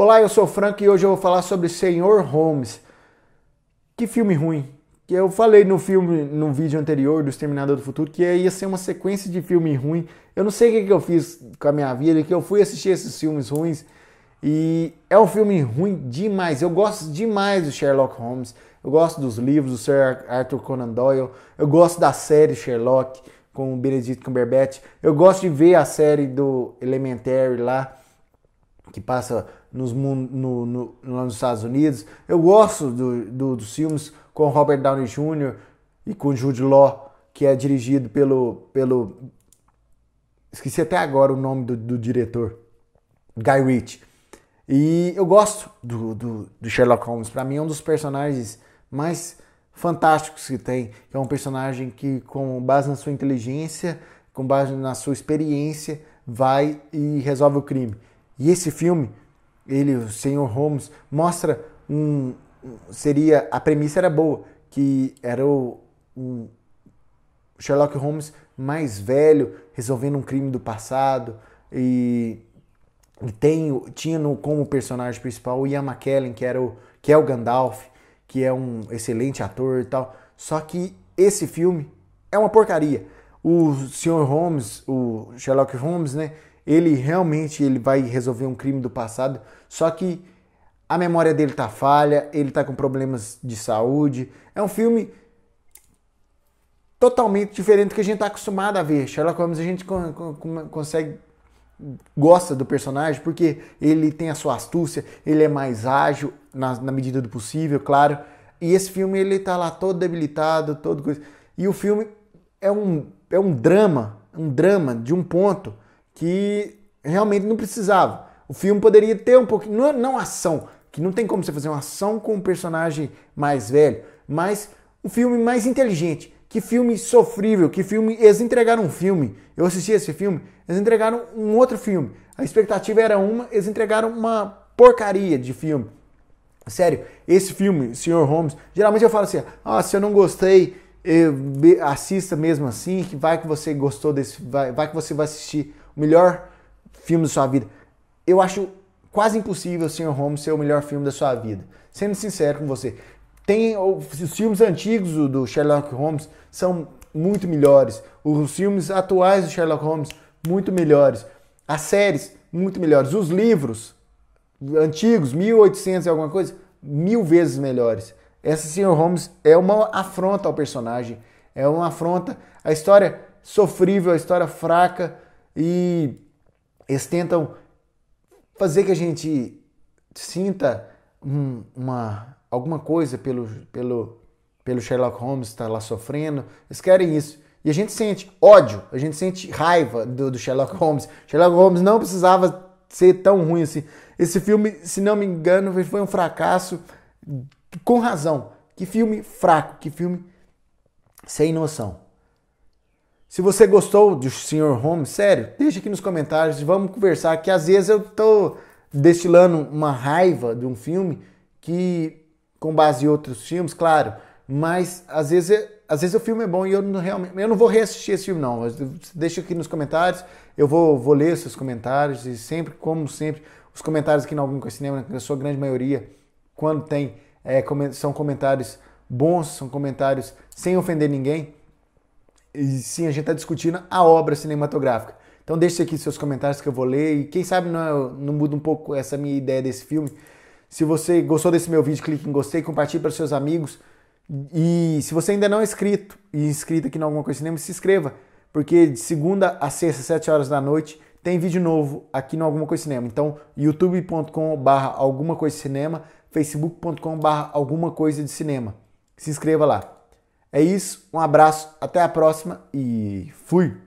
Olá, eu sou o Franco e hoje eu vou falar sobre Senhor Holmes. Que filme ruim. Que eu falei no filme, no vídeo anterior do Exterminador do Futuro, que ia ser uma sequência de filme ruim. Eu não sei o que, eu fiz com a minha vida, que eu fui assistir esses filmes ruins. E é um filme ruim demais. Eu gosto demais do Sherlock Holmes. Eu gosto dos livros do Sir Arthur Conan Doyle. Eu gosto da série Sherlock com o Benedict Cumberbatch. Eu gosto de ver a série do Elementary lá que passa nos, no, no, nos Estados Unidos. Eu gosto do, do, dos filmes com Robert Downey Jr. e com Jude Law, que é dirigido pelo, pelo esqueci até agora o nome do, do diretor, Guy Ritchie. E eu gosto do, do, do Sherlock Holmes. Para mim é um dos personagens mais fantásticos que tem. É um personagem que, com base na sua inteligência, com base na sua experiência, vai e resolve o crime. E esse filme, ele, o Senhor Holmes, mostra um. Seria. A premissa era boa, que era o, um Sherlock Holmes mais velho resolvendo um crime do passado e, e tem, tinha no, como personagem principal o Ian McKellen, que, era o, que é o Gandalf, que é um excelente ator e tal. Só que esse filme é uma porcaria. O Sr. Holmes, o Sherlock Holmes, né? Ele realmente ele vai resolver um crime do passado, só que a memória dele tá falha, ele tá com problemas de saúde. É um filme totalmente diferente do que a gente tá acostumado a ver. Sherlock Holmes a gente consegue gosta do personagem porque ele tem a sua astúcia, ele é mais ágil na, na medida do possível, claro. E esse filme ele tá lá todo debilitado, todo coisa. E o filme é um é um drama, um drama de um ponto que realmente não precisava. O filme poderia ter um pouquinho, não, não ação, que não tem como você fazer uma ação com um personagem mais velho, mas um filme mais inteligente. Que filme sofrível, que filme. Eles entregaram um filme. Eu assisti esse filme, eles entregaram um outro filme. A expectativa era uma, eles entregaram uma porcaria de filme. Sério, esse filme, Sr. Holmes, geralmente eu falo assim: ah, se eu não gostei, assista mesmo assim, que vai que você gostou desse. Vai, vai que você vai assistir melhor filme da sua vida. Eu acho quase impossível Sr. Holmes ser o melhor filme da sua vida. Sendo sincero com você. Tem os filmes antigos do Sherlock Holmes são muito melhores. Os filmes atuais do Sherlock Holmes muito melhores. As séries muito melhores. Os livros antigos, 1800 e alguma coisa, mil vezes melhores. Essa Sr. Holmes é uma afronta ao personagem, é uma afronta à história sofrível, a história fraca e eles tentam fazer que a gente sinta um, uma, alguma coisa pelo, pelo, pelo Sherlock Holmes estar tá lá sofrendo. Eles querem isso. E a gente sente ódio, a gente sente raiva do, do Sherlock Holmes. Sherlock Holmes não precisava ser tão ruim assim. Esse filme, se não me engano, foi um fracasso com razão. Que filme fraco, que filme sem noção. Se você gostou do Sr. Holmes, sério, deixa aqui nos comentários, vamos conversar, que às vezes eu tô destilando uma raiva de um filme que, com base em outros filmes, claro, mas às vezes, às vezes o filme é bom e eu não realmente, eu não vou reassistir esse filme não, deixa aqui nos comentários, eu vou, vou ler seus comentários e sempre, como sempre, os comentários aqui no Algum com Cinema, na sua grande maioria, quando tem, é, são comentários bons, são comentários sem ofender ninguém, e sim, a gente está discutindo a obra cinematográfica. Então deixe aqui seus comentários que eu vou ler e quem sabe não, não muda um pouco essa minha ideia desse filme. Se você gostou desse meu vídeo, clique em gostei, compartilhe para seus amigos. E se você ainda não é inscrito e inscrito aqui no Alguma Coisa Cinema, se inscreva, porque de segunda a sexta, 7 horas da noite, tem vídeo novo aqui no Alguma Coisa Cinema. Então, youtube.com.br Alguma Coisa Cinema, facebook.com.br Alguma Coisa de Cinema. Se inscreva lá. É isso, um abraço, até a próxima e fui!